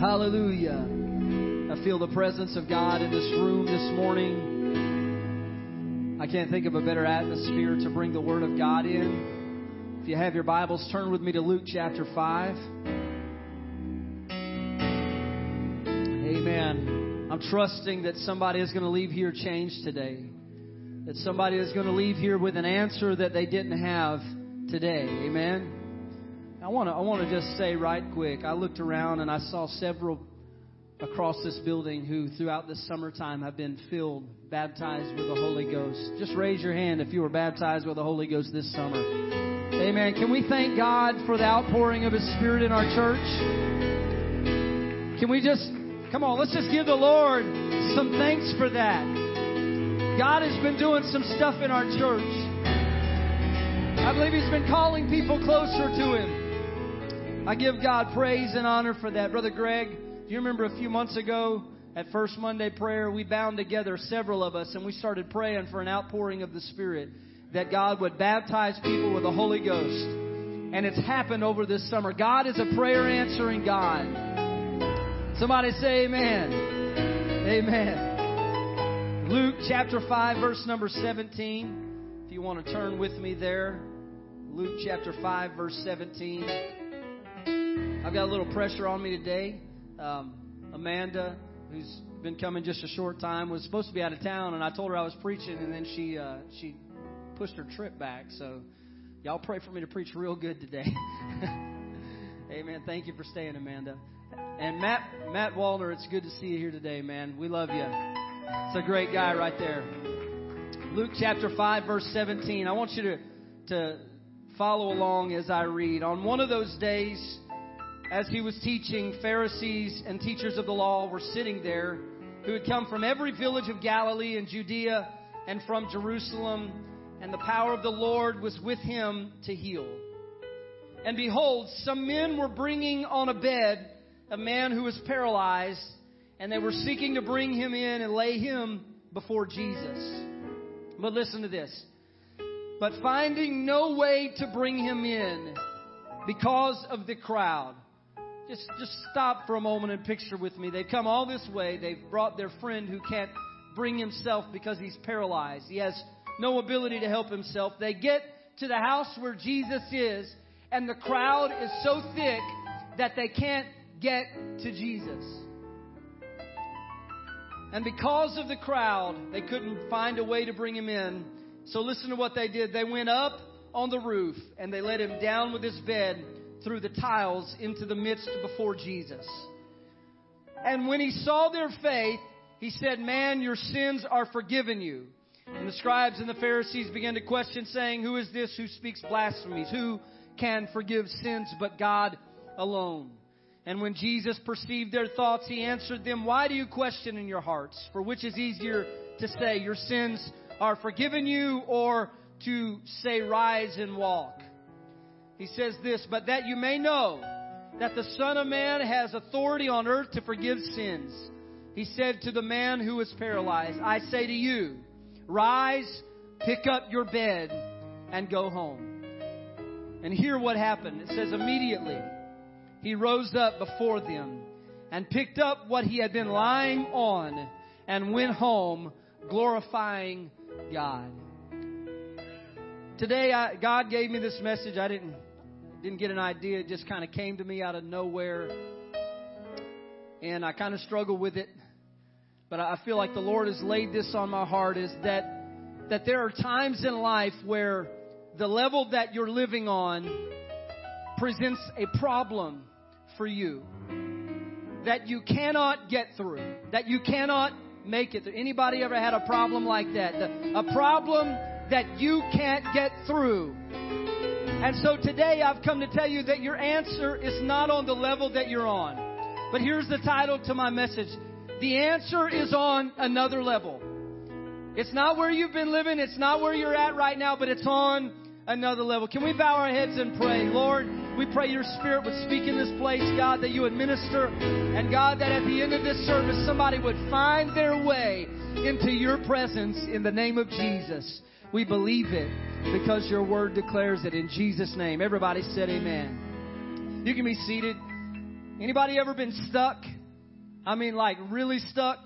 Hallelujah. I feel the presence of God in this room this morning. I can't think of a better atmosphere to bring the Word of God in. If you have your Bibles, turn with me to Luke chapter 5. Amen. I'm trusting that somebody is going to leave here changed today. That somebody is going to leave here with an answer that they didn't have today. Amen. I want to I want to just say right quick. I looked around and I saw several across this building who throughout this summertime have been filled, baptized with the Holy Ghost. Just raise your hand if you were baptized with the Holy Ghost this summer. Amen. Can we thank God for the outpouring of His Spirit in our church? Can we just come on, let's just give the Lord some thanks for that. God has been doing some stuff in our church. I believe He's been calling people closer to Him. I give God praise and honor for that. Brother Greg, do you remember a few months ago at First Monday prayer, we bound together, several of us, and we started praying for an outpouring of the Spirit that God would baptize people with the Holy Ghost. And it's happened over this summer. God is a prayer answering God. Somebody say amen. Amen. Luke chapter 5, verse number 17. If you want to turn with me there. Luke chapter 5, verse 17. I've got a little pressure on me today. Um, Amanda, who's been coming just a short time, was supposed to be out of town, and I told her I was preaching, and then she uh, she pushed her trip back. So, y'all pray for me to preach real good today. Amen. Thank you for staying, Amanda. And Matt Matt Wallner, it's good to see you here today, man. We love you. It's a great guy right there. Luke chapter five, verse seventeen. I want you to to follow along as I read. On one of those days as he was teaching, Pharisees and teachers of the law were sitting there who had come from every village of Galilee and Judea and from Jerusalem, and the power of the Lord was with him to heal. And behold, some men were bringing on a bed a man who was paralyzed, and they were seeking to bring him in and lay him before Jesus. But listen to this. But finding no way to bring him in because of the crowd, just, just stop for a moment and picture with me. They've come all this way. They've brought their friend who can't bring himself because he's paralyzed. He has no ability to help himself. They get to the house where Jesus is, and the crowd is so thick that they can't get to Jesus. And because of the crowd, they couldn't find a way to bring him in. So listen to what they did. They went up on the roof and they let him down with his bed through the tiles into the midst before Jesus. And when he saw their faith, he said, Man, your sins are forgiven you. And the scribes and the Pharisees began to question, saying, Who is this who speaks blasphemies? Who can forgive sins but God alone? And when Jesus perceived their thoughts, he answered them, Why do you question in your hearts? For which is easier to say, Your sins are forgiven you, or to say, Rise and walk? He says this, but that you may know that the Son of Man has authority on earth to forgive sins. He said to the man who was paralyzed, I say to you, rise, pick up your bed, and go home. And hear what happened. It says, immediately he rose up before them and picked up what he had been lying on and went home glorifying God. Today, I, God gave me this message. I didn't didn't get an idea. It just kind of came to me out of nowhere. And I kind of struggle with it. But I feel like the Lord has laid this on my heart is that that there are times in life where the level that you're living on presents a problem for you that you cannot get through, that you cannot make it through. Anybody ever had a problem like that? a problem that you can't get through. And so today I've come to tell you that your answer is not on the level that you're on. But here's the title to my message. The answer is on another level. It's not where you've been living. It's not where you're at right now, but it's on another level. Can we bow our heads and pray? Lord, we pray your spirit would speak in this place, God, that you would minister. And God, that at the end of this service, somebody would find their way into your presence in the name of Jesus. We believe it because your word declares it in Jesus' name. Everybody said amen. You can be seated. Anybody ever been stuck? I mean, like really stuck?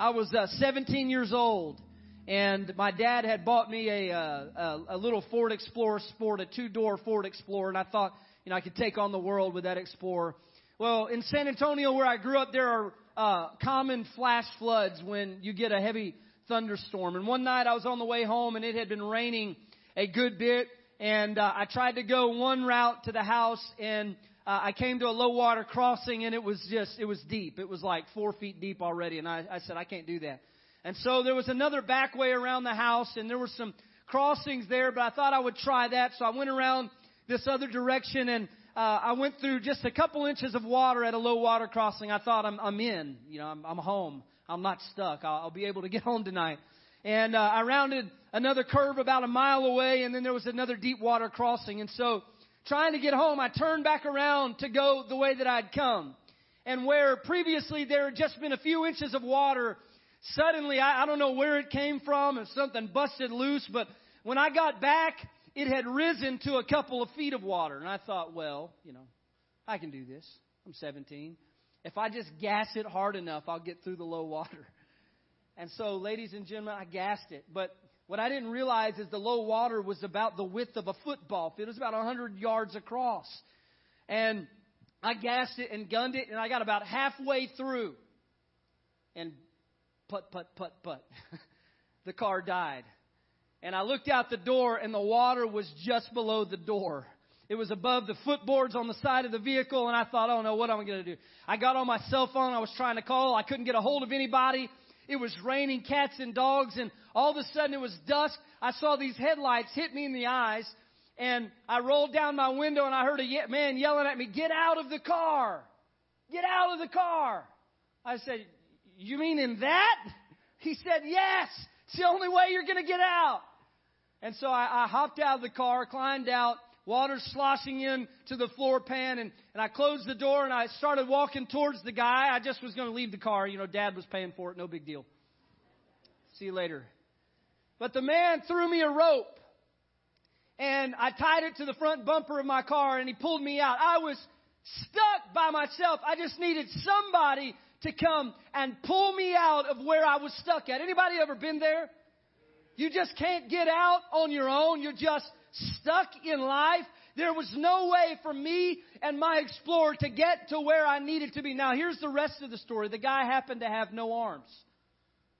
I was uh, 17 years old, and my dad had bought me a, uh, a, a little Ford Explorer Sport, a two-door Ford Explorer, and I thought, you know, I could take on the world with that Explorer. Well, in San Antonio, where I grew up, there are uh, common flash floods when you get a heavy thunderstorm. And one night I was on the way home, and it had been raining a good bit, and uh, I tried to go one route to the house, and uh, I came to a low water crossing and it was just, it was deep. It was like four feet deep already. And I, I said, I can't do that. And so there was another back way around the house and there were some crossings there, but I thought I would try that. So I went around this other direction and uh, I went through just a couple inches of water at a low water crossing. I thought I'm, I'm in, you know, I'm, I'm home. I'm not stuck. I'll, I'll be able to get home tonight. And uh, I rounded another curve about a mile away, and then there was another deep water crossing. And so trying to get home, I turned back around to go the way that I'd come. And where previously there had just been a few inches of water, suddenly, I, I don't know where it came from, and something busted loose, but when I got back, it had risen to a couple of feet of water. And I thought, well, you know, I can do this. I'm 17. If I just gas it hard enough, I'll get through the low water. And so, ladies and gentlemen, I gassed it. But what I didn't realize is the low water was about the width of a football field. It was about 100 yards across. And I gassed it and gunned it, and I got about halfway through. And put, put, put, put. the car died. And I looked out the door, and the water was just below the door. It was above the footboards on the side of the vehicle, and I thought, oh no, what am I going to do? I got on my cell phone. I was trying to call. I couldn't get a hold of anybody. It was raining cats and dogs, and all of a sudden it was dusk. I saw these headlights hit me in the eyes, and I rolled down my window and I heard a man yelling at me, Get out of the car! Get out of the car! I said, You mean in that? He said, Yes! It's the only way you're going to get out. And so I, I hopped out of the car, climbed out, water sloshing in to the floor pan, and, and I closed the door and I started walking towards the guy. I just was going to leave the car. You know, dad was paying for it. No big deal. See you later. But the man threw me a rope and I tied it to the front bumper of my car and he pulled me out. I was stuck by myself. I just needed somebody to come and pull me out of where I was stuck at. Anybody ever been there? You just can't get out on your own. You're just stuck in life. There was no way for me and my explorer to get to where I needed to be. Now, here's the rest of the story. The guy happened to have no arms.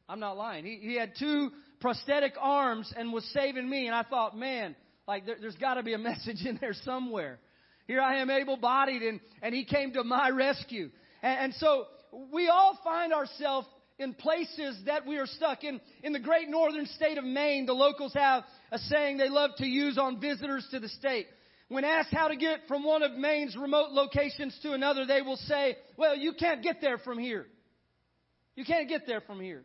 I'm not lying. He, he had two prosthetic arms and was saving me. And I thought, man, like there, has got to be a message in there somewhere. Here I am able bodied and, and he came to my rescue. And, and so we all find ourselves in places that we are stuck. In, in the great northern state of Maine, the locals have a saying they love to use on visitors to the state. When asked how to get from one of Maine's remote locations to another, they will say, well, you can't get there from here. You can't get there from here.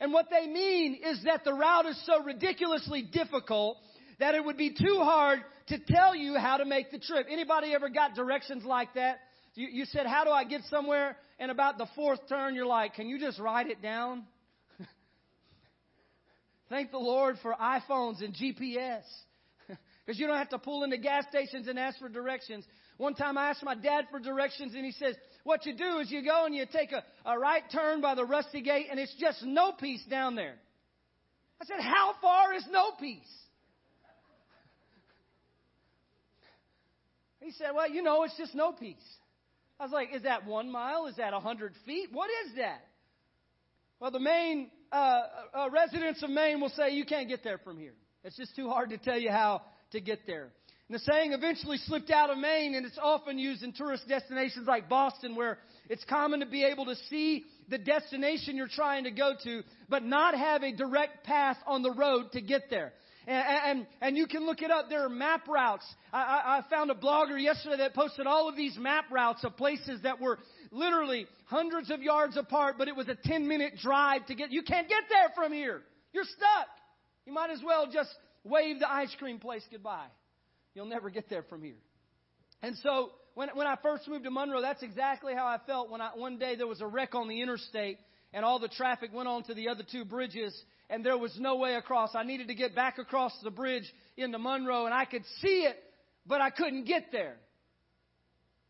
And what they mean is that the route is so ridiculously difficult that it would be too hard to tell you how to make the trip. Anybody ever got directions like that? You, you said, how do I get somewhere? And about the fourth turn, you're like, can you just write it down? Thank the Lord for iPhones and GPS. Because you don't have to pull into gas stations and ask for directions. One time I asked my dad for directions and he says, what you do is you go and you take a, a right turn by the rusty gate and it's just no peace down there. I said, how far is no peace? He said, well, you know, it's just no peace. I was like, is that one mile? Is that a hundred feet? What is that? Well, the Maine uh, uh, residents of Maine will say you can't get there from here. It's just too hard to tell you how to get there. And the saying eventually slipped out of Maine, and it's often used in tourist destinations like Boston, where it's common to be able to see the destination you're trying to go to, but not have a direct path on the road to get there. And, and, and you can look it up. There are map routes. I, I, I found a blogger yesterday that posted all of these map routes of places that were literally hundreds of yards apart, but it was a 10 minute drive to get. You can't get there from here. You're stuck. You might as well just wave the ice cream place goodbye. You'll never get there from here. And so when, when I first moved to Monroe, that's exactly how I felt when I, one day there was a wreck on the interstate and all the traffic went on to the other two bridges and there was no way across. I needed to get back across the bridge into Monroe and I could see it, but I couldn't get there.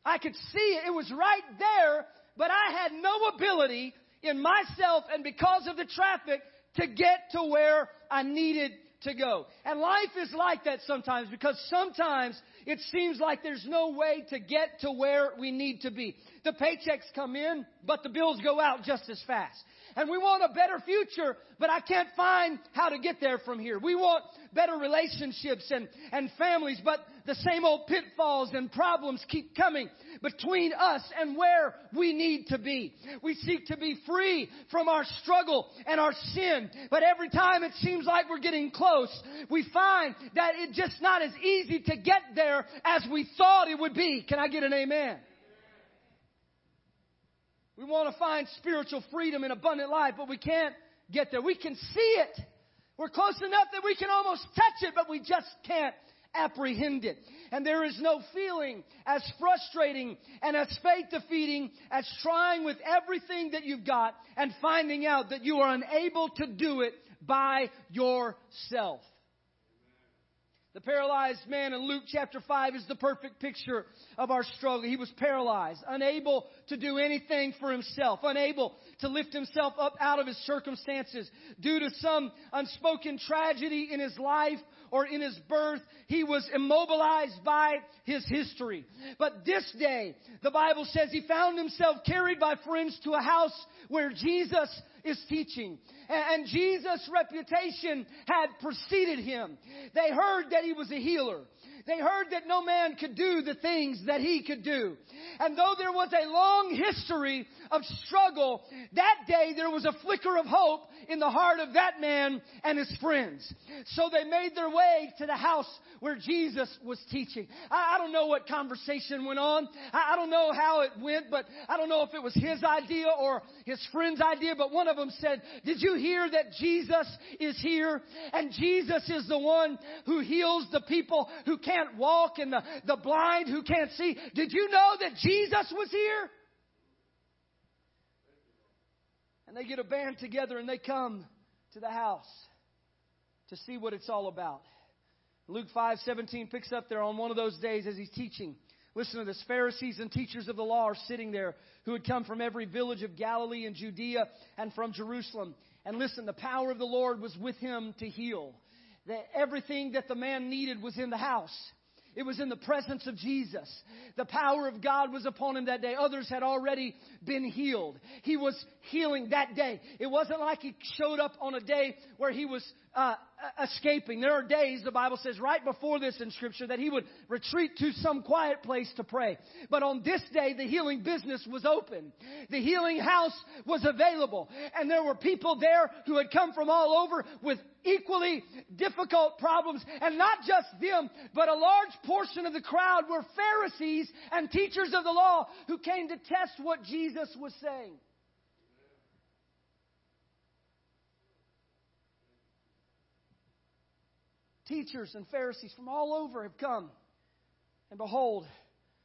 I could see it. It was right there, but I had no ability in myself and because of the traffic to get to where I needed to go. And life is like that sometimes because sometimes it seems like there's no way to get to where we need to be. The paychecks come in, but the bills go out just as fast. And we want a better future, but I can't find how to get there from here. We want better relationships and, and families, but the same old pitfalls and problems keep coming between us and where we need to be. We seek to be free from our struggle and our sin, but every time it seems like we're getting close, we find that it's just not as easy to get there as we thought it would be. Can I get an amen? We want to find spiritual freedom and abundant life, but we can't get there. We can see it. We're close enough that we can almost touch it, but we just can't apprehend it. And there is no feeling as frustrating and as faith defeating as trying with everything that you've got and finding out that you are unable to do it by yourself. The paralyzed man in Luke chapter 5 is the perfect picture of our struggle. He was paralyzed, unable to do anything for himself, unable to lift himself up out of his circumstances due to some unspoken tragedy in his life or in his birth. He was immobilized by his history. But this day, the Bible says he found himself carried by friends to a house where Jesus is teaching. And Jesus' reputation had preceded him. They heard that he was a healer. They heard that no man could do the things that he could do. And though there was a long history of struggle, that day there was a flicker of hope in the heart of that man and his friends. So they made their way to the house where Jesus was teaching. I, I don't know what conversation went on. I, I don't know how it went, but I don't know if it was his idea or his friend's idea, but one of them said, did you hear that Jesus is here? And Jesus is the one who heals the people who can't walk and the, the blind who can't see. Did you know that Jesus was here? And they get a band together and they come to the house to see what it's all about. Luke 5 17 picks up there on one of those days as he's teaching. Listen to this. Pharisees and teachers of the law are sitting there who had come from every village of Galilee and Judea and from Jerusalem. And listen, the power of the Lord was with him to heal. That everything that the man needed was in the house. It was in the presence of Jesus. The power of God was upon him that day. Others had already been healed. He was healing that day. It wasn't like he showed up on a day where he was uh, escaping. There are days, the Bible says, right before this in Scripture, that he would retreat to some quiet place to pray. But on this day, the healing business was open. The healing house was available. And there were people there who had come from all over with equally difficult problems. And not just them, but a large portion of the crowd were Pharisees and teachers of the law who came to test what Jesus was saying. Teachers and Pharisees from all over have come. And behold,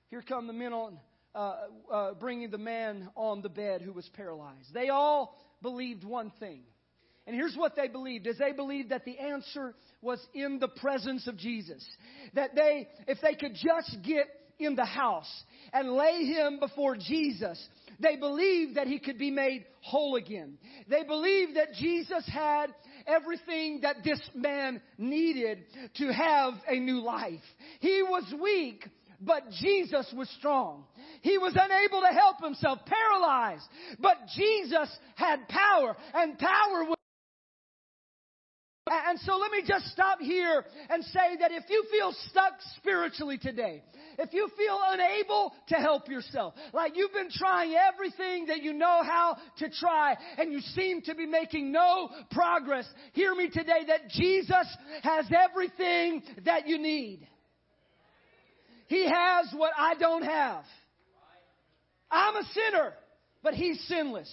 here come the men on, uh, uh, bringing the man on the bed who was paralyzed. They all believed one thing. And here's what they believed is they believed that the answer was in the presence of Jesus. That they, if they could just get in the house and lay him before Jesus, they believed that he could be made whole again. They believed that Jesus had everything that this man needed to have a new life. He was weak, but Jesus was strong. He was unable to help himself, paralyzed, but Jesus had power, and power was and so let me just stop here and say that if you feel stuck spiritually today, if you feel unable to help yourself, like you've been trying everything that you know how to try and you seem to be making no progress, hear me today that Jesus has everything that you need. He has what I don't have. I'm a sinner, but He's sinless.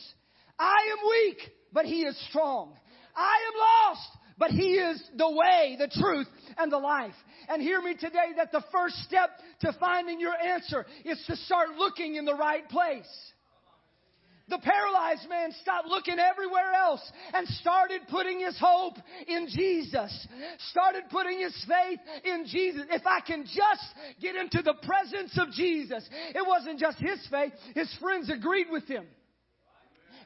I am weak, but He is strong. I am lost, but He is the way, the truth, and the life. And hear me today that the first step to finding your answer is to start looking in the right place. The paralyzed man stopped looking everywhere else and started putting his hope in Jesus. Started putting his faith in Jesus. If I can just get into the presence of Jesus. It wasn't just his faith, his friends agreed with him.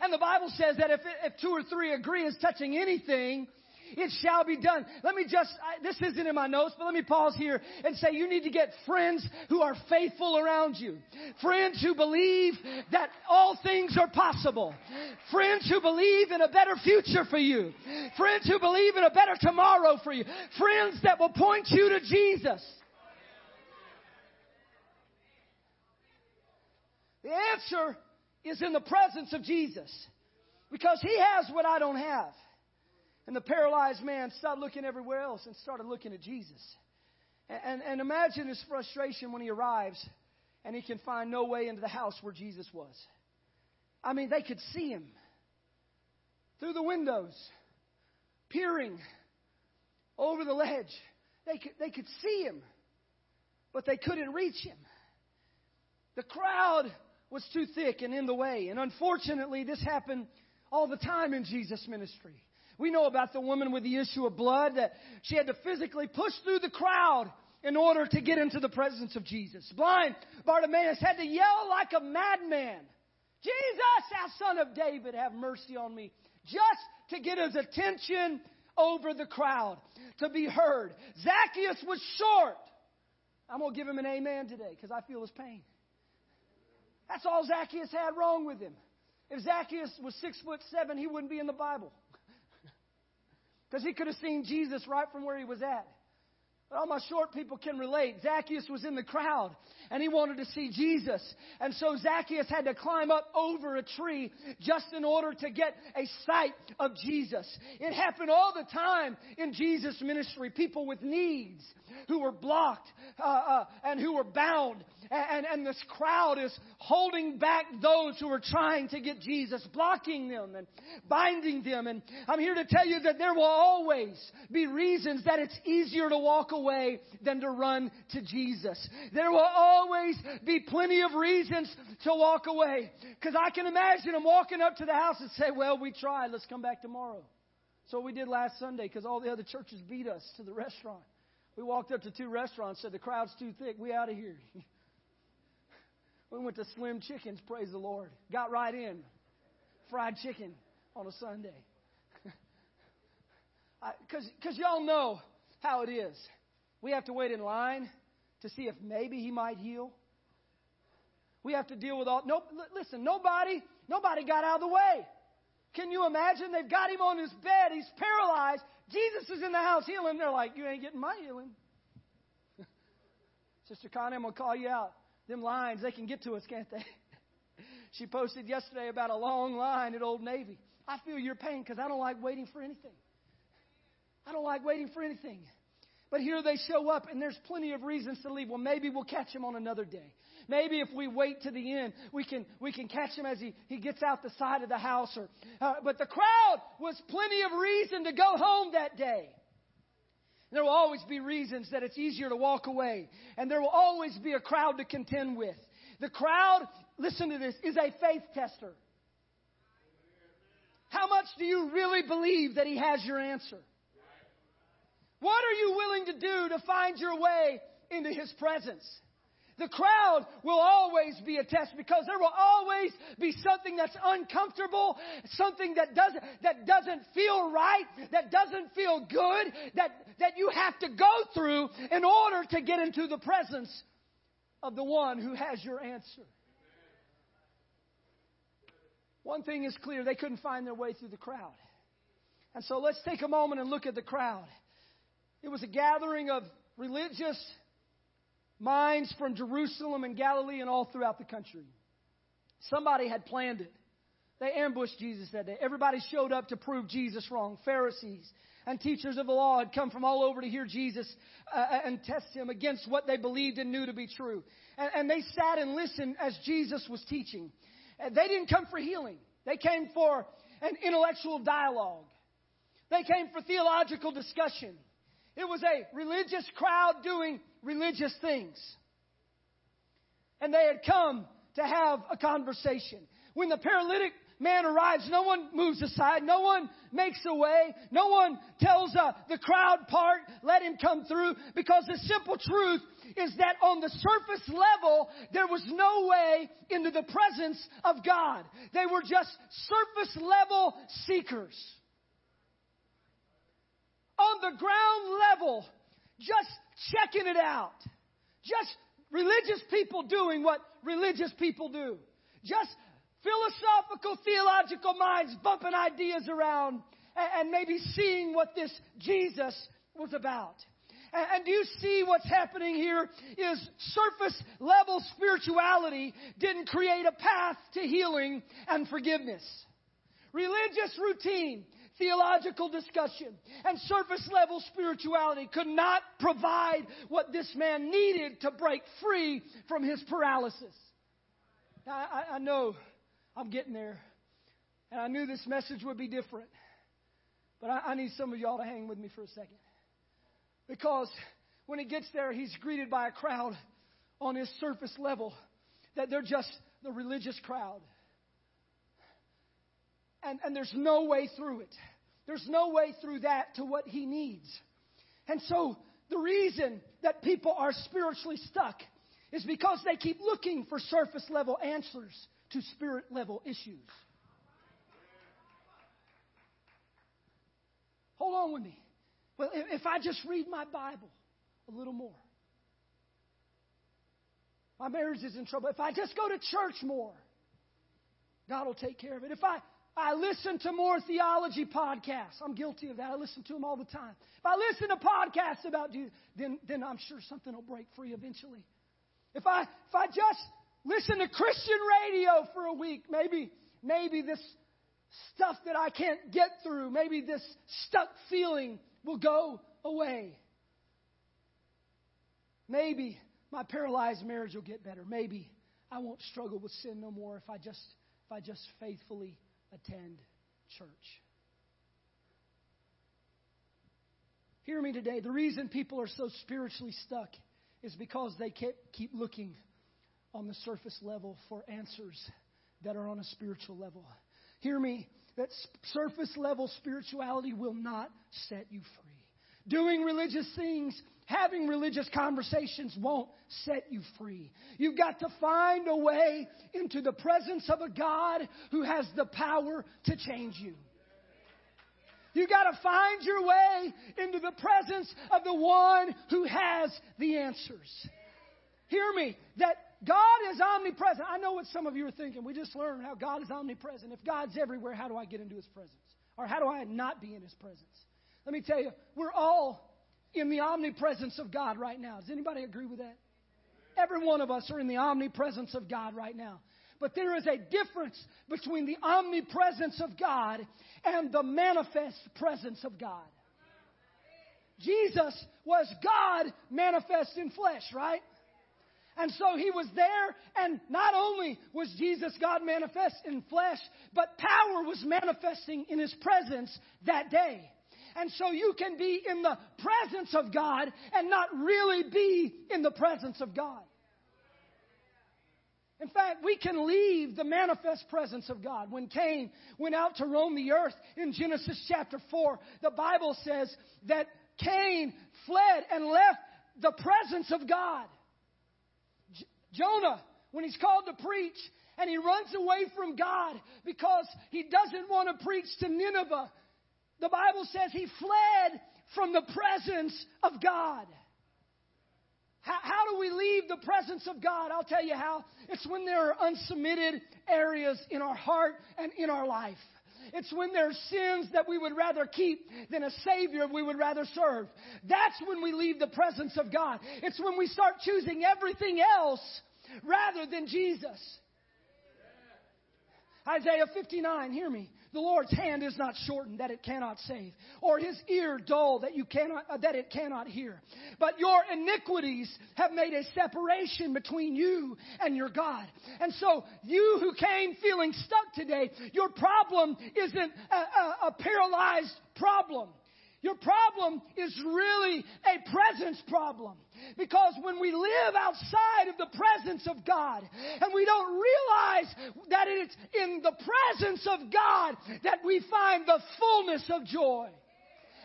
And the Bible says that if, if two or three agree as touching anything, it shall be done. Let me just, I, this isn't in my notes, but let me pause here and say you need to get friends who are faithful around you. Friends who believe that all things are possible. Friends who believe in a better future for you. Friends who believe in a better tomorrow for you. Friends that will point you to Jesus. The answer is in the presence of Jesus because he has what I don't have. And the paralyzed man stopped looking everywhere else and started looking at Jesus. And, and, imagine his frustration when he arrives and he can find no way into the house where Jesus was. I mean, they could see him through the windows, peering over the ledge. They could, they could see him, but they couldn't reach him. The crowd was too thick and in the way. And unfortunately, this happened all the time in Jesus' ministry. We know about the woman with the issue of blood that she had to physically push through the crowd in order to get into the presence of Jesus. Blind Bartimaeus had to yell like a madman, Jesus, thou son of David, have mercy on me, just to get his attention over the crowd, to be heard. Zacchaeus was short. I'm going to give him an amen today because I feel his pain. That's all Zacchaeus had wrong with him. If Zacchaeus was six foot seven, he wouldn't be in the Bible. Because he could have seen Jesus right from where he was at. But all my short people can relate. Zacchaeus was in the crowd and he wanted to see Jesus. And so Zacchaeus had to climb up over a tree just in order to get a sight of Jesus. It happened all the time in Jesus' ministry. People with needs who were blocked uh, uh, and who were bound and, and this crowd is holding back those who are trying to get Jesus, blocking them and binding them. And I'm here to tell you that there will always be reasons that it's easier to walk away than to run to Jesus. There will always be plenty of reasons to walk away. Because I can imagine them walking up to the house and say, Well, we tried, let's come back tomorrow. So we did last Sunday because all the other churches beat us to the restaurant. We walked up to two restaurants, said the crowd's too thick, we out of here. We went to Slim Chickens, praise the Lord. Got right in. Fried chicken on a Sunday. Because y'all know how it is. We have to wait in line to see if maybe he might heal. We have to deal with all. No, listen, nobody, nobody got out of the way. Can you imagine? They've got him on his bed. He's paralyzed. Jesus is in the house healing. They're like, you ain't getting my healing. Sister going to call you out. Them lines, they can get to us, can't they? she posted yesterday about a long line at Old Navy. I feel your pain because I don't like waiting for anything. I don't like waiting for anything. But here they show up, and there's plenty of reasons to leave. Well, maybe we'll catch him on another day. Maybe if we wait to the end, we can we can catch him as he, he gets out the side of the house. Or, uh, but the crowd was plenty of reason to go home that day. There will always be reasons that it's easier to walk away. And there will always be a crowd to contend with. The crowd, listen to this, is a faith tester. How much do you really believe that He has your answer? What are you willing to do to find your way into His presence? The crowd will always be a test because there will always be something that's uncomfortable, something that doesn't, that doesn't feel right, that doesn't feel good, that, that you have to go through in order to get into the presence of the one who has your answer. One thing is clear they couldn't find their way through the crowd. And so let's take a moment and look at the crowd. It was a gathering of religious minds from Jerusalem and Galilee and all throughout the country. Somebody had planned it. They ambushed Jesus that day. Everybody showed up to prove Jesus wrong. Pharisees and teachers of the law had come from all over to hear Jesus uh, uh and test him against what they believed and knew to be true. And, and they sat and listened as Jesus was teaching. And they didn't come for healing, they came for an intellectual dialogue, they came for theological discussion. It was a religious crowd doing religious things. And they had come to have a conversation. When the paralytic man arrives, no one moves aside, no one makes a way, no one tells uh, the crowd part, let him come through, because the simple truth is that on the surface level, there was no way into the presence of God. They were just surface level seekers. On the ground level, just checking it out. Just religious people doing what religious people do. Just philosophical, theological minds bumping ideas around and maybe seeing what this Jesus was about. And do you see what's happening here is surface level spirituality didn't create a path to healing and forgiveness. Religious routine, theological discussion, and surface level spirituality could not provide what this man needed to break free from his paralysis. I, I know I'm getting there, and I knew this message would be different, but I, I need some of y'all to hang with me for a second. Because when he gets there, he's greeted by a crowd on his surface level that they're just the religious crowd. And, and there's no way through it. There's no way through that to what he needs. And so the reason that people are spiritually stuck is because they keep looking for surface level answers to spirit level issues. Hold on with me. Well, if I just read my Bible a little more, my marriage is in trouble. If I just go to church more, God will take care of it. If I, I listen to more theology podcasts, I'm guilty of that. I listen to them all the time. If I listen to podcasts about Jesus, then, then I'm sure something will break free eventually. If I, if I just listen to Christian radio for a week, maybe, maybe this stuff that I can't get through, maybe this stuck feeling will go away. Maybe my paralyzed marriage will get better. Maybe I won't struggle with sin no more if I just if I just faithfully attend church. Hear me today. The reason people are so spiritually stuck is because they keep looking on the surface level for answers that are on a spiritual level. Hear me that surface level spirituality will not set you free. Doing religious things, having religious conversations won't set you free. You've got to find a way into the presence of a God who has the power to change you. You've got to find your way into the presence of the one who has the answers. Hear me, that God is omnipresent. I know what some of you are thinking. We just learned how God is omnipresent. If God's everywhere, how do I get into His presence? Or how do I not be in His presence? Let me tell you, we're all in the omnipresence of God right now. Does anybody agree with that? Every one of us are in the omnipresence of God right now. But there is a difference between the omnipresence of God and the manifest presence of God. Jesus was God manifest in flesh, right? And so he was there, and not only was Jesus God manifest in flesh, but power was manifesting in his presence that day. And so you can be in the presence of God and not really be in the presence of God. In fact, we can leave the manifest presence of God. When Cain went out to roam the earth in Genesis chapter 4, the Bible says that Cain fled and left the presence of God. Jonah, when he's called to preach, and he runs away from God because he doesn't want to preach to Nineveh, the Bible says he fled from the presence of God. How, how, do we leave the presence of God? I'll tell you how. It's when there are unsubmitted areas in our heart and in our life. It's when there are sins that we would rather keep than a Savior we would rather serve. That's when we leave the presence of God. It's when we start choosing everything else rather than Jesus. Isaiah 59, hear me. The Lord's hand is not shortened that it cannot save, or his ear dull that you cannot uh, that it cannot hear. But your iniquities have made a separation between you and your God. And so you who came feeling stuck today, your problem isn't a, a, a paralyzed problem. Your problem is really a presence problem. Because when we live outside of the presence of God and we don't realize that it's in the presence of God that we find the fullness of joy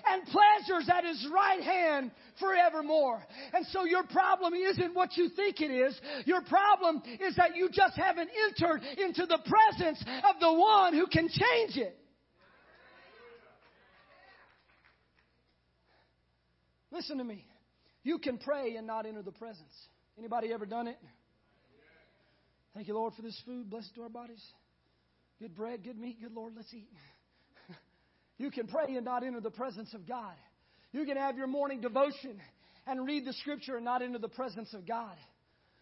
and pleasures at his right hand forevermore. And so your problem isn't what you think it is. Your problem is that you just haven't entered into the presence of the one who can change it. Listen to me. You can pray and not enter the presence. Anybody ever done it? Thank you, Lord, for this food. Blessed to our bodies. Good bread, good meat, good Lord, let's eat. you can pray and not enter the presence of God. You can have your morning devotion and read the scripture and not enter the presence of God.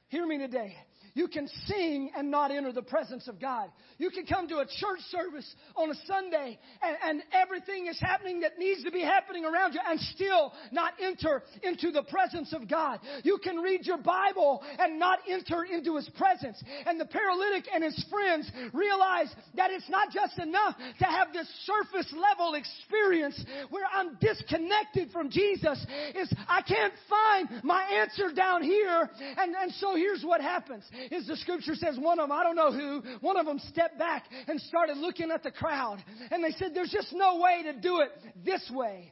Hear me today. You can sing and not enter the presence of God. You can come to a church service on a Sunday and, and, everything is happening that needs to be happening around you and still not enter into the presence of God. You can read your Bible and not enter into His presence. And the paralytic and his friends realize that it's not just enough to have this surface level experience where I'm disconnected from Jesus. Is I can't find my answer down here. And, and so here's what happens is the scripture says one of them, I don't know who, one of them stepped back and started looking at the crowd. And they said, there's just no way to do it this way.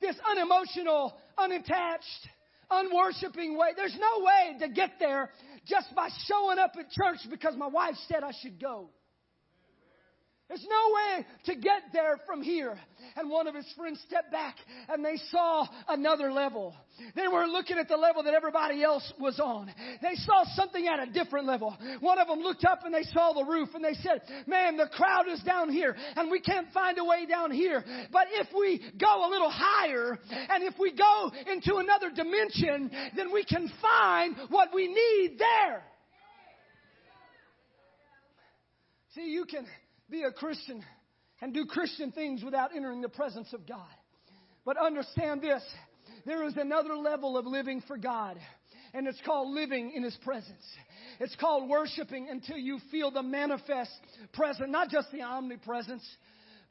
This unemotional, unattached, unworshiping way. There's no way to get there just by showing up at church because my wife said I should go. There's no way to get there from here. And one of his friends stepped back and they saw another level. They weren't looking at the level that everybody else was on. They saw something at a different level. One of them looked up and they saw the roof and they said, man, the crowd is down here and we can't find a way down here. But if we go a little higher and if we go into another dimension, then we can find what we need there. See, you can be a Christian and do Christian things without entering the presence of God. But understand this there is another level of living for God, and it's called living in His presence. It's called worshiping until you feel the manifest presence, not just the omnipresence.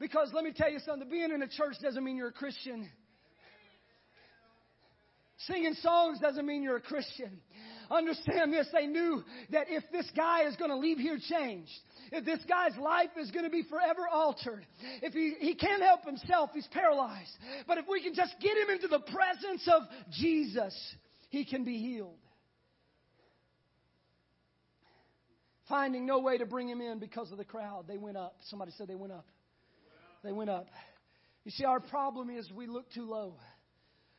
Because let me tell you something being in a church doesn't mean you're a Christian. Singing songs doesn't mean you're a Christian. Understand this. They knew that if this guy is going to leave here changed, if this guy's life is going to be forever altered, if he, he can't help himself, he's paralyzed. But if we can just get him into the presence of Jesus, he can be healed. Finding no way to bring him in because of the crowd, they went up. Somebody said they went up. They went up. You see, our problem is we look too low.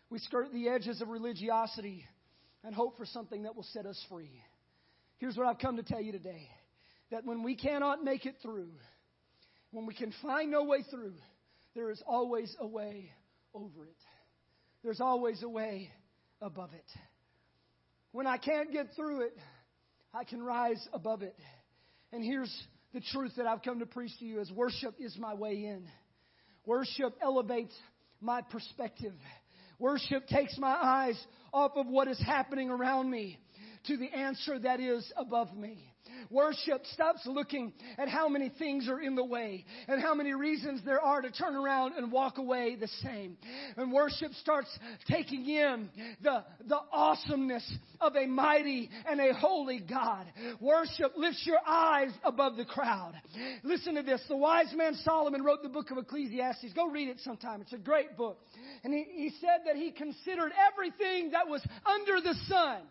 We skirt the edges of religiosity and hope for something that will set us free. Here's what I've come to tell you today that when we cannot make it through, when we can find no way through, there is always a way over it. There's always a way above it. When I can't get through it, I can rise above it. And here's the truth that I've come to preach to you is worship is my way in. Worship elevates my perspective. Worship takes my eyes off of what is happening around me to the answer that is above me. Worship stops looking at how many things are in the way and how many reasons there are to turn around and walk away the same. And worship starts taking in the, the awesomeness of a mighty and a holy God. Worship lifts your eyes above the crowd. Listen to this. The wise man Solomon wrote the book of Ecclesiastes. Go read it sometime. It's a great book. And he, he said that he considered everything that was under the sun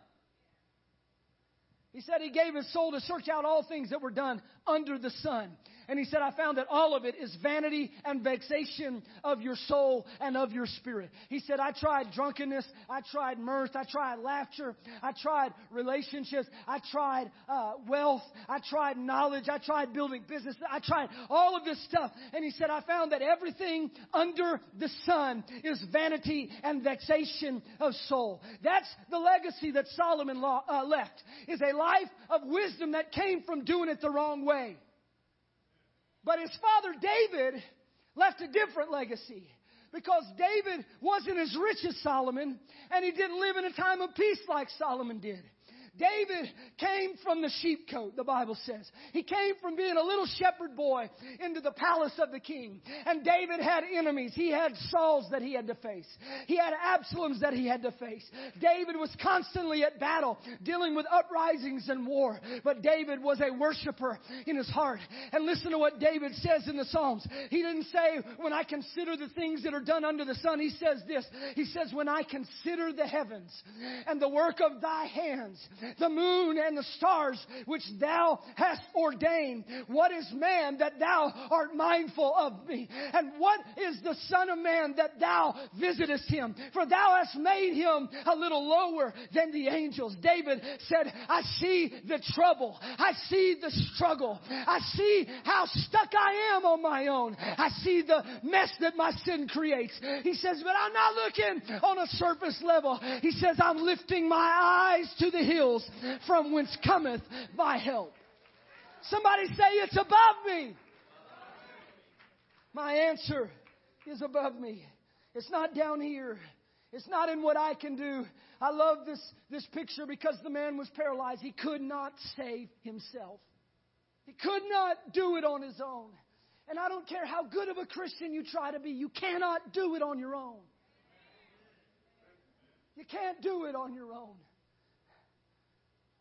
he said he gave his soul to search out all things that were done under the sun. And he said, I found that all of it is vanity and vexation of your soul and of your spirit. He said, I tried drunkenness. I tried mirth. I tried laughter. I tried relationships. I tried uh, wealth. I tried knowledge. I tried building business. I tried all of this stuff. And he said, I found that everything under the sun is vanity and vexation of soul. That's the legacy that Solomon law, uh, left, is a life of wisdom that came from doing it the wrong way. But his father David left a different legacy because David wasn't as rich as Solomon and he didn't live in a time of peace like Solomon did. David came from the sheepcote, the Bible says. He came from being a little shepherd boy into the palace of the king. And David had enemies. He had Sauls that he had to face. He had Absaloms that he had to face. David was constantly at battle, dealing with uprisings and war. But David was a worshiper in his heart. And listen to what David says in the Psalms. He didn't say, when I consider the things that are done under the sun. He says this. He says, when I consider the heavens and the work of thy hands, the moon and the stars which thou hast ordained. What is man that thou art mindful of me? And what is the Son of Man that thou visitest him? For thou hast made him a little lower than the angels. David said, I see the trouble. I see the struggle. I see how stuck I am on my own. I see the mess that my sin creates. He says, but I'm not looking on a surface level. He says, I'm lifting my eyes to the hills hills from whence cometh my help. Somebody say it's above me. My answer is above me. It's not down here. It's not in what I can do. I love this, this picture because the man was paralyzed. He could not save himself. He could not do it on his own. And I don't care how good of a Christian you try to be, you cannot do it on your own. You can't do it on your own.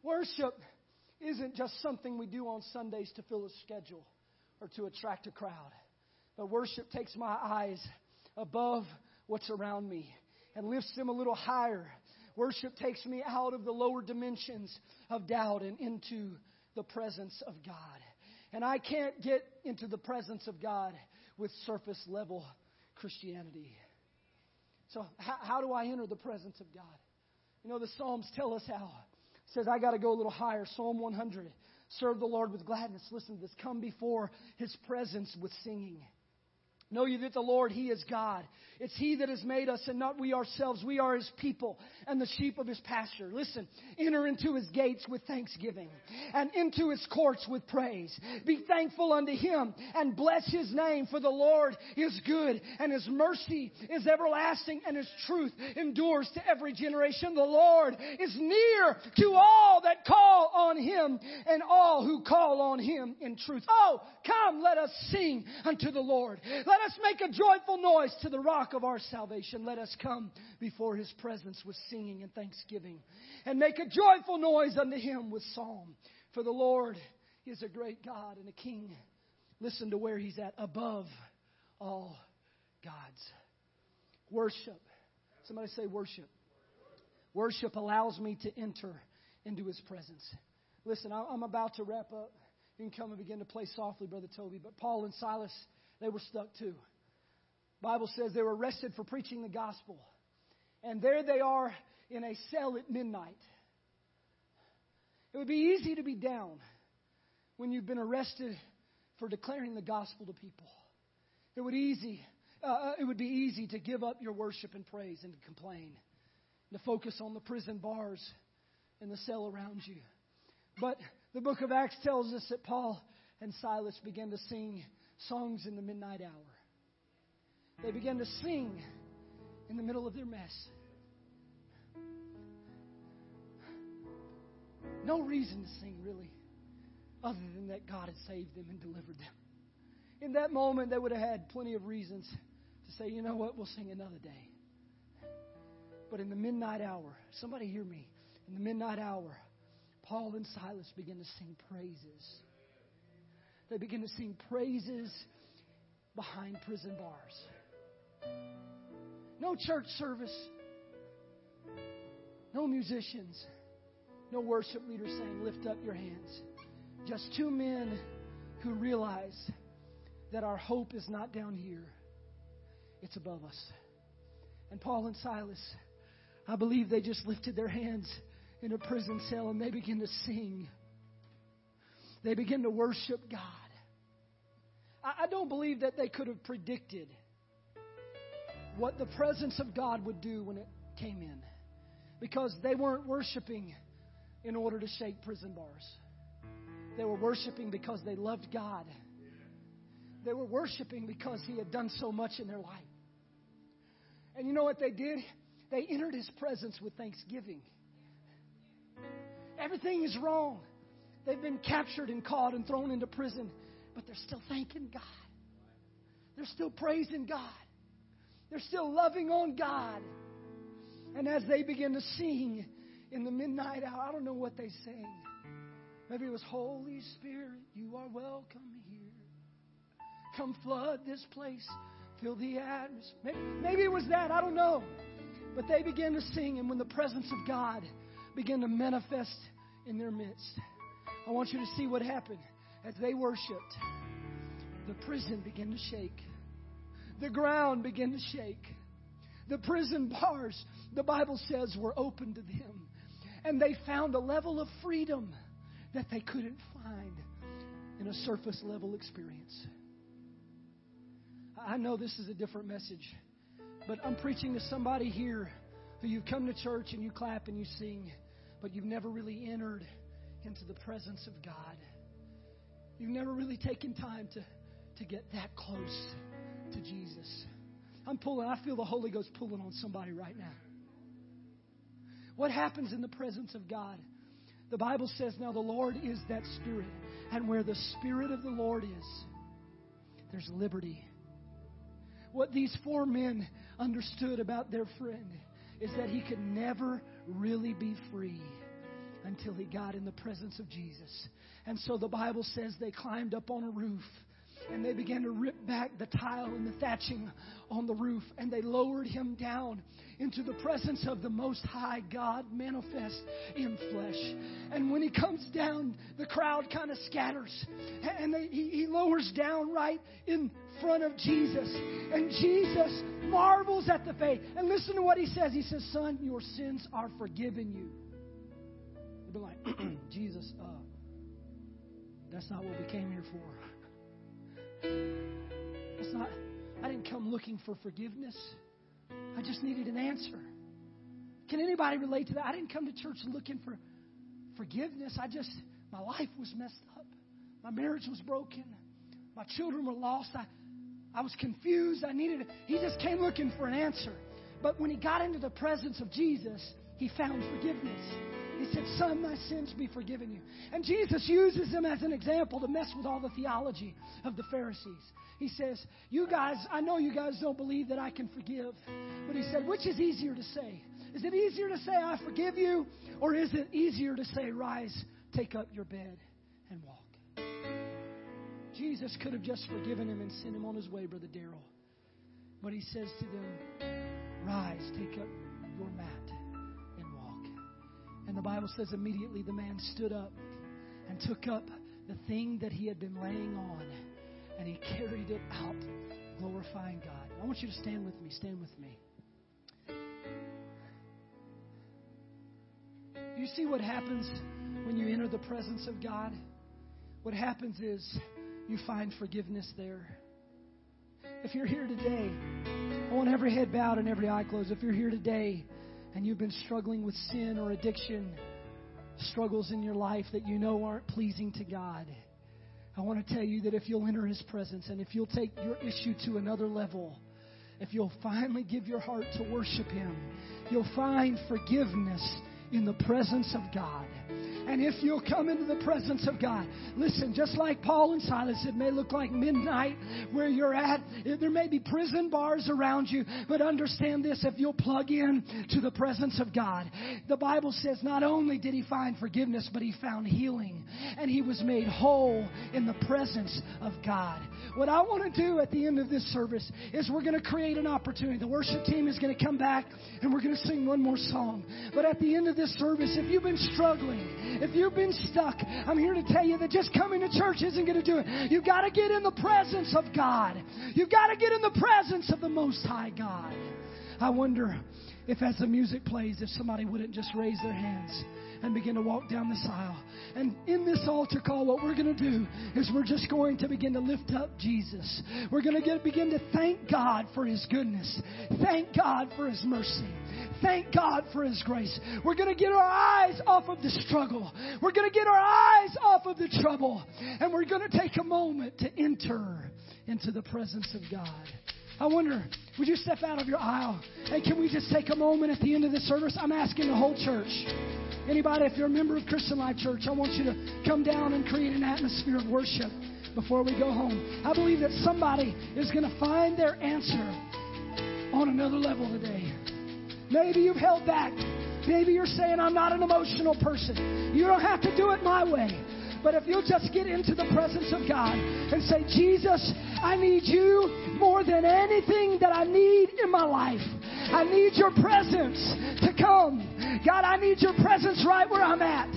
Worship isn't just something we do on Sundays to fill a schedule or to attract a crowd. But worship takes my eyes above what's around me and lifts them a little higher. Worship takes me out of the lower dimensions of doubt and into the presence of God. And I can't get into the presence of God with surface level Christianity. So, how, how do I enter the presence of God? You know, the Psalms tell us how says, I got to go a little higher. Psalm 100. Serve the Lord with gladness. Listen to this. Come before his presence with singing. Know you that the Lord, He is God. It's He that has made us and not we ourselves. We are His people and the sheep of His pasture. Listen, enter into His gates with thanksgiving and into His courts with praise. Be thankful unto Him and bless His name for the Lord is good and His mercy is everlasting and His truth endures to every generation. The Lord is near to all that call on Him and all who call on Him in truth. Oh, come, let us sing unto the Lord. Let us make a joyful noise to the rock of our salvation. Let us come before his presence with singing and thanksgiving and make a joyful noise unto him with psalm. For the Lord is a great God and a king. Listen to where he's at above all gods. Worship. Somebody say worship. Worship allows me to enter into his presence. Listen, I'm about to wrap up. You can come and begin to play softly, Brother Toby. But Paul and Silas they were stuck too. Bible says they were arrested for preaching the gospel. And there they are in a cell at midnight. It would be easy to be down when you've been arrested for declaring the gospel to people. It would easy uh, uh it would be easy to give up your worship and praise and to complain, to focus on the prison bars and the cell around you. But the book of Acts tells us that Paul and Silas began to sing songs in the midnight hour. They began to sing in the middle of their mess. No reason to sing, really, other than that God had saved them and delivered them. In that moment, they would have had plenty of reasons to say, you know what, we'll sing another day. But in the midnight hour, somebody hear me, in the midnight hour, Paul and Silas began to sing praises they begin to sing praises behind prison bars. No church service, no musicians, no worship leaders saying, Lift up your hands. Just two men who realize that our hope is not down here, it's above us. And Paul and Silas, I believe they just lifted their hands in a prison cell and they begin to sing. They begin to worship God. I don't believe that they could have predicted what the presence of God would do when it came in because they weren't worshiping in order to shake prison bars. They were worshiping because they loved God. They were worshiping because He had done so much in their life. And you know what they did? They entered His presence with thanksgiving. Everything is wrong. They've been captured and caught and thrown into prison, but they're still thanking God. They're still praising God. They're still loving on God. And as they begin to sing in the midnight hour, I don't know what they sing. Maybe it was Holy Spirit, you are welcome here. Come flood this place, fill the atmosphere. Maybe, maybe it was that, I don't know. But they began to sing, and when the presence of God began to manifest in their midst, I want you to see what happened as they worshiped. The prison began to shake. The ground began to shake. The prison bars, the Bible says, were open to them. And they found a level of freedom that they couldn't find in a surface level experience. I know this is a different message, but I'm preaching to somebody here who you've come to church and you clap and you sing, but you've never really entered into the presence of God. You've never really taken time to, to get that close to Jesus. I'm pulling, I feel the Holy Ghost pulling on somebody right now. What happens in the presence of God? The Bible says, Now the Lord is that Spirit. And where the Spirit of the Lord is, there's liberty. What these four men understood about their friend is that he could never really be free until he got in the presence of Jesus. And so the Bible says they climbed up on a roof and they began to rip back the tile and the thatching on the roof and they lowered him down into the presence of the most high God manifest in flesh. And when he comes down, the crowd kind of scatters and they, he, he lowers down right in front of Jesus. And Jesus marvels at the faith. And listen to what he says. He says, Son, your sins are forgiven you. Be like, Jesus, uh, that's not what we came here for. It's not, I didn't come looking for forgiveness. I just needed an answer. Can anybody relate to that? I didn't come to church looking for forgiveness. I just, my life was messed up. My marriage was broken. My children were lost. I, I was confused. I needed, he just came looking for an answer. But when he got into the presence of Jesus, he found forgiveness. He said, Son, my sins be forgiven you. And Jesus uses him as an example to mess with all the theology of the Pharisees. He says, You guys, I know you guys don't believe that I can forgive. But he said, Which is easier to say? Is it easier to say, I forgive you? Or is it easier to say, Rise, take up your bed, and walk? Jesus could have just forgiven him and sent him on his way, Brother Daryl. But he says to them, Rise, take up your mat. And the Bible says immediately the man stood up and took up the thing that he had been laying on and he carried it out, glorifying God. I want you to stand with me. Stand with me. You see what happens when you enter the presence of God? What happens is you find forgiveness there. If you're here today, I want every head bowed and every eye closed. If you're here today and you've been struggling with sin or addiction, struggles in your life that you know aren't pleasing to God, I want to tell you that if you'll enter His presence and if you'll take your issue to another level, if you'll finally give your heart to worship Him, you'll find forgiveness in the presence of God. And if you'll come into the presence of God, listen, just like Paul and Silas, it may look like midnight where you're at. There may be prison bars around you, but understand this if you'll plug in to the presence of God. The Bible says not only did he find forgiveness, but he found healing. And he was made whole in the presence of God. What I want to do at the end of this service is we're going to create an opportunity. The worship team is going to come back and we're going to sing one more song. But at the end of this service, if you've been struggling, if you've been stuck, I'm here to tell you that just coming to church isn't going to do it. You've got to get in the presence of God. You've got to get in the presence of the Most High God. I wonder if, as the music plays, if somebody wouldn't just raise their hands and begin to walk down this aisle. And in this altar call, what we're going to do is we're just going to begin to lift up Jesus. We're going to begin to thank God for His goodness, thank God for His mercy. Thank God for His grace. We're going to get our eyes off of the struggle. We're going to get our eyes off of the trouble. And we're going to take a moment to enter into the presence of God. I wonder, would you step out of your aisle? Hey, can we just take a moment at the end of the service? I'm asking the whole church. Anybody, if you're a member of Christian Life Church, I want you to come down and create an atmosphere of worship before we go home. I believe that somebody is going to find their answer on another level today. Maybe you've held back. Maybe you're saying, I'm not an emotional person. You don't have to do it my way. But if you'll just get into the presence of God and say, Jesus, I need you more than anything that I need in my life. I need your presence to come. God, I need your presence right where I'm at.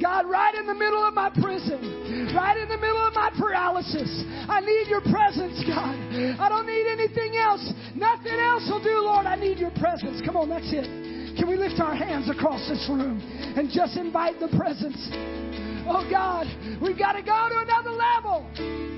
God, right in the middle of my prison, right in the middle of my paralysis. I need your presence, God. I don't need anything else. Nothing else will do, Lord. I need your presence. Come on, that's it. Can we lift our hands across this room and just invite the presence? Oh God, we've got to go to another level.